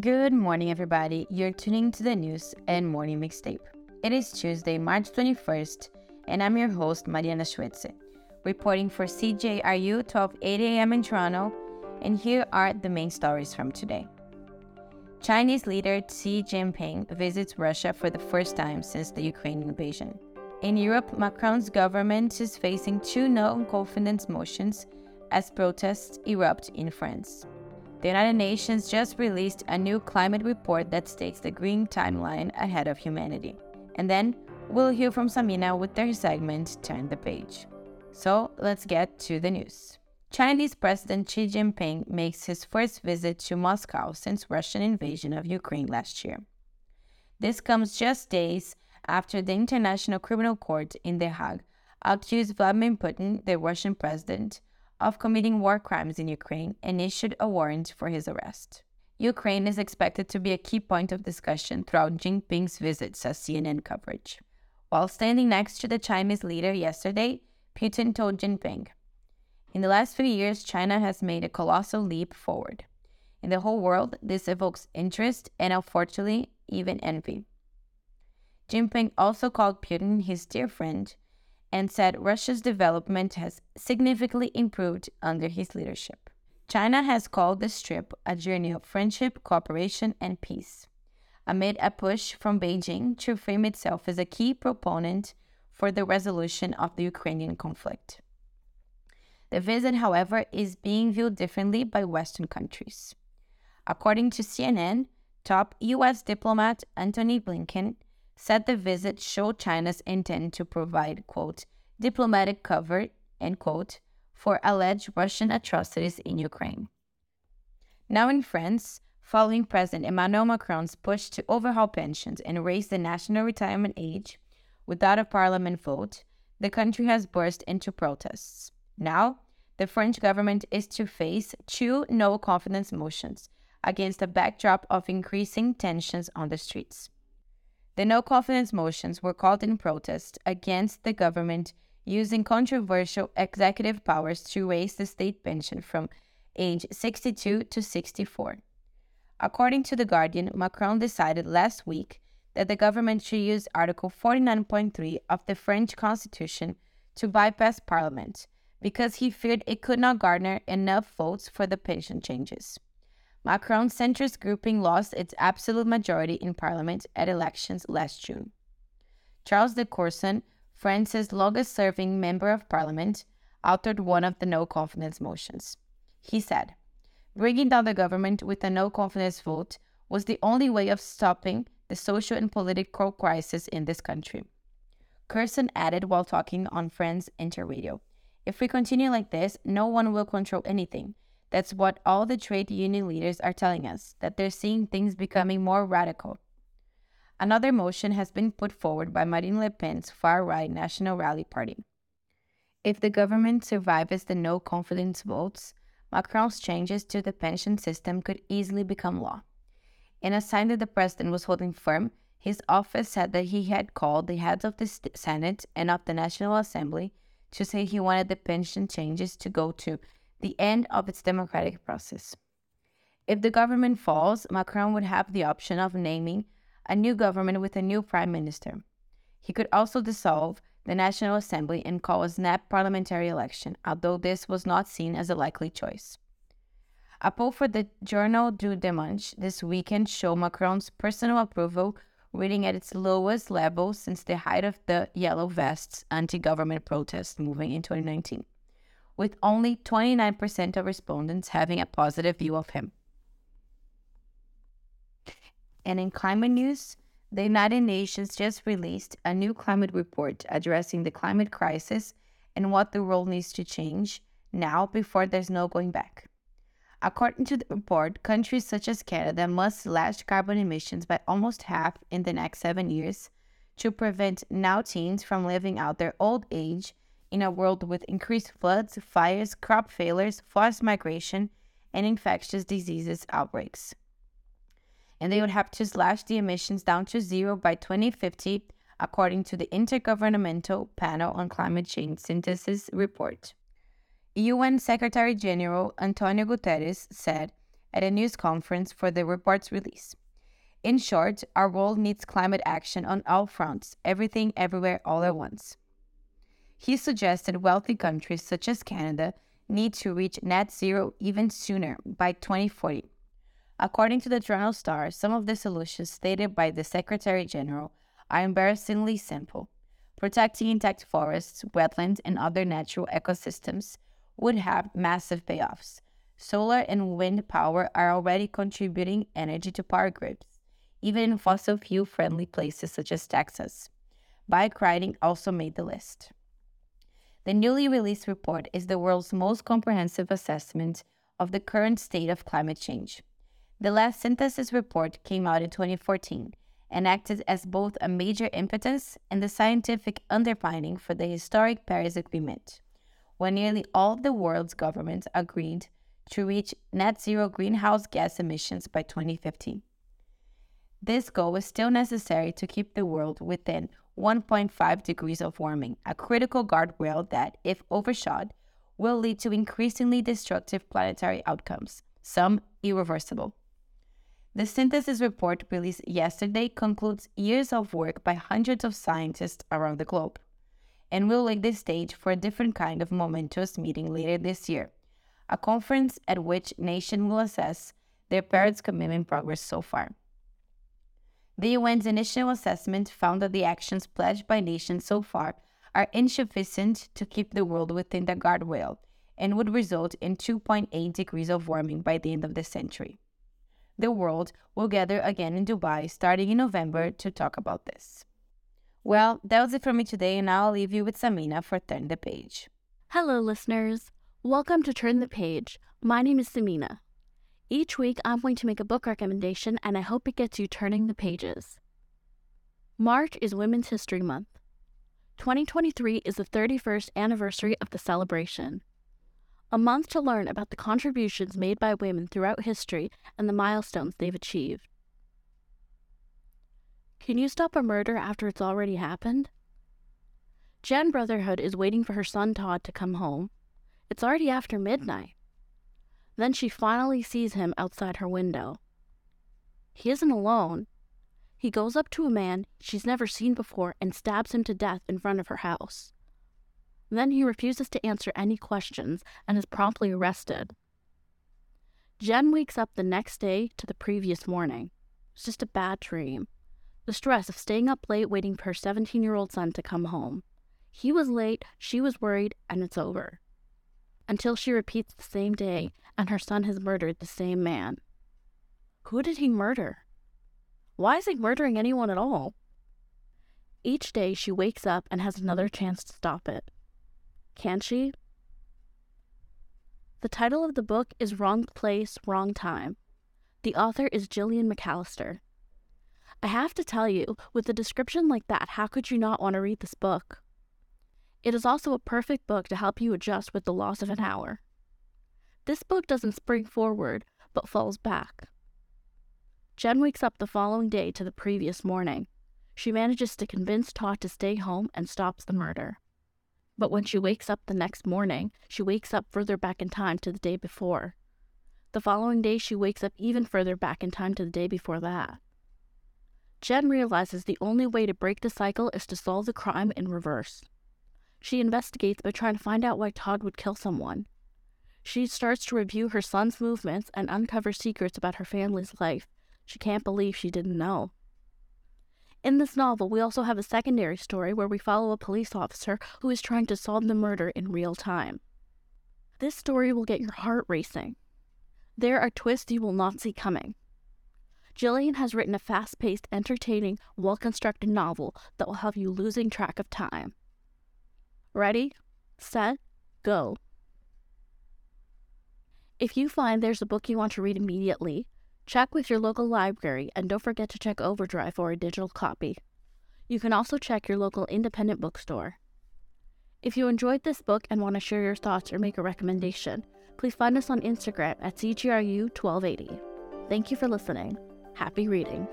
Good morning, everybody. You're tuning to the news and morning mixtape. It is Tuesday, March 21st, and I'm your host, Mariana Schuetze, reporting for CJRU 1280 a.m. in Toronto, and here are the main stories from today. Chinese leader Xi Jinping visits Russia for the first time since the Ukraine invasion. In Europe, Macron's government is facing two no confidence motions as protests erupt in France. The United Nations just released a new climate report that states the green timeline ahead of humanity. And then we'll hear from Samina with their segment Turn the Page. So let's get to the news. Chinese President Xi Jinping makes his first visit to Moscow since Russian invasion of Ukraine last year. This comes just days after the International Criminal Court in The Hague accused Vladimir Putin, the Russian president, of committing war crimes in Ukraine and issued a warrant for his arrest. Ukraine is expected to be a key point of discussion throughout Jinping's visit, says CNN coverage. While standing next to the Chinese leader yesterday, Putin told Jinping, In the last few years, China has made a colossal leap forward. In the whole world, this evokes interest and, unfortunately, even envy. Jinping also called Putin his dear friend and said Russia's development has significantly improved under his leadership. China has called this trip a journey of friendship, cooperation, and peace, amid a push from Beijing to frame itself as a key proponent for the resolution of the Ukrainian conflict. The visit, however, is being viewed differently by Western countries. According to CNN, top U.S. diplomat Antony Blinken said the visit showed China's intent to provide, quote, diplomatic cover, end quote, for alleged Russian atrocities in Ukraine. Now in France, following President Emmanuel Macron's push to overhaul pensions and raise the national retirement age without a parliament vote, the country has burst into protests. Now, the French government is to face two no confidence motions against a backdrop of increasing tensions on the streets. The no confidence motions were called in protest against the government using controversial executive powers to raise the state pension from age 62 to 64. According to The Guardian, Macron decided last week that the government should use Article 49.3 of the French Constitution to bypass Parliament because he feared it could not garner enough votes for the pension changes. Macron's centrist grouping lost its absolute majority in parliament at elections last June. Charles de Courson, France's longest serving member of parliament, authored one of the no confidence motions. He said, Bringing down the government with a no confidence vote was the only way of stopping the social and political crisis in this country. Courson added while talking on France Inter radio If we continue like this, no one will control anything that's what all the trade union leaders are telling us, that they're seeing things becoming more radical. Another motion has been put forward by Marine Le Pen's far right National Rally Party. If the government survives the no confidence votes, Macron's changes to the pension system could easily become law. In a sign that the president was holding firm, his office said that he had called the heads of the Senate and of the National Assembly to say he wanted the pension changes to go to the end of its democratic process. If the government falls, Macron would have the option of naming a new government with a new prime minister. He could also dissolve the National Assembly and call a snap parliamentary election, although this was not seen as a likely choice. A poll for the Journal du Dimanche this weekend showed Macron's personal approval reading at its lowest level since the height of the Yellow Vests anti government protest movement in 2019 with only 29% of respondents having a positive view of him. And in climate news, the United Nations just released a new climate report addressing the climate crisis and what the world needs to change now before there's no going back. According to the report, countries such as Canada must slash carbon emissions by almost half in the next seven years to prevent now teens from living out their old age in a world with increased floods, fires, crop failures, forced migration, and infectious diseases outbreaks. And they would have to slash the emissions down to zero by 2050, according to the Intergovernmental Panel on Climate Change Synthesis report. UN Secretary General Antonio Guterres said at a news conference for the report's release. In short, our world needs climate action on all fronts, everything, everywhere, all at once. He suggested wealthy countries such as Canada need to reach net zero even sooner by 2040. According to the Toronto Star, some of the solutions stated by the Secretary General are embarrassingly simple. Protecting intact forests, wetlands, and other natural ecosystems would have massive payoffs. Solar and wind power are already contributing energy to power grids, even in fossil fuel friendly places such as Texas. Bike riding also made the list. The newly released report is the world's most comprehensive assessment of the current state of climate change. The last synthesis report came out in 2014 and acted as both a major impetus and the scientific underpinning for the historic Paris Agreement, when nearly all the world's governments agreed to reach net zero greenhouse gas emissions by 2050. This goal is still necessary to keep the world within 1.5 degrees of warming, a critical guardrail that, if overshot, will lead to increasingly destructive planetary outcomes, some irreversible. The synthesis report released yesterday concludes years of work by hundreds of scientists around the globe and will lay the stage for a different kind of momentous meeting later this year, a conference at which nations will assess their Paris commitment progress so far. The UN's initial assessment found that the actions pledged by nations so far are insufficient to keep the world within the guardrail and would result in 2.8 degrees of warming by the end of the century the world will gather again in Dubai starting in November to talk about this. Well, that was it for me today, and I'll leave you with Samina for Turn the Page. Hello, listeners. Welcome to Turn the Page. My name is Samina. Each week, I'm going to make a book recommendation, and I hope it gets you turning the pages. March is Women's History Month. 2023 is the 31st anniversary of the celebration a month to learn about the contributions made by women throughout history and the milestones they've achieved. Can you stop a murder after it's already happened? Jen Brotherhood is waiting for her son Todd to come home. It's already after midnight. Then she finally sees him outside her window. He isn't alone. He goes up to a man she's never seen before and stabs him to death in front of her house. Then he refuses to answer any questions and is promptly arrested. Jen wakes up the next day to the previous morning. It's just a bad dream. The stress of staying up late waiting for her 17 year old son to come home. He was late, she was worried, and it's over. Until she repeats the same day and her son has murdered the same man. Who did he murder? Why is he murdering anyone at all? Each day she wakes up and has another chance to stop it. Can she? The title of the book is Wrong Place, Wrong Time. The author is Gillian McAllister. I have to tell you, with a description like that, how could you not want to read this book? It is also a perfect book to help you adjust with the loss of an hour. This book doesn't spring forward, but falls back. Jen wakes up the following day to the previous morning. She manages to convince Todd to stay home and stops the murder. But when she wakes up the next morning, she wakes up further back in time to the day before. The following day, she wakes up even further back in time to the day before that. Jen realizes the only way to break the cycle is to solve the crime in reverse. She investigates by trying to find out why Todd would kill someone. She starts to review her son's movements and uncover secrets about her family's life she can't believe she didn't know. In this novel, we also have a secondary story where we follow a police officer who is trying to solve the murder in real time. This story will get your heart racing. There are twists you will not see coming. Gillian has written a fast paced, entertaining, well constructed novel that will have you losing track of time. Ready, set, go. If you find there's a book you want to read immediately, Check with your local library and don't forget to check Overdrive for a digital copy. You can also check your local independent bookstore. If you enjoyed this book and want to share your thoughts or make a recommendation, please find us on Instagram at CJRU1280. Thank you for listening. Happy reading.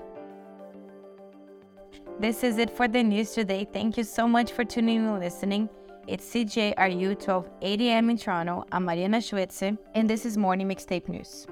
This is it for the news today. Thank you so much for tuning in and listening. It's CJRU 1280 AM in Toronto. I'm Mariana Schuetze, and this is Morning Mixtape News.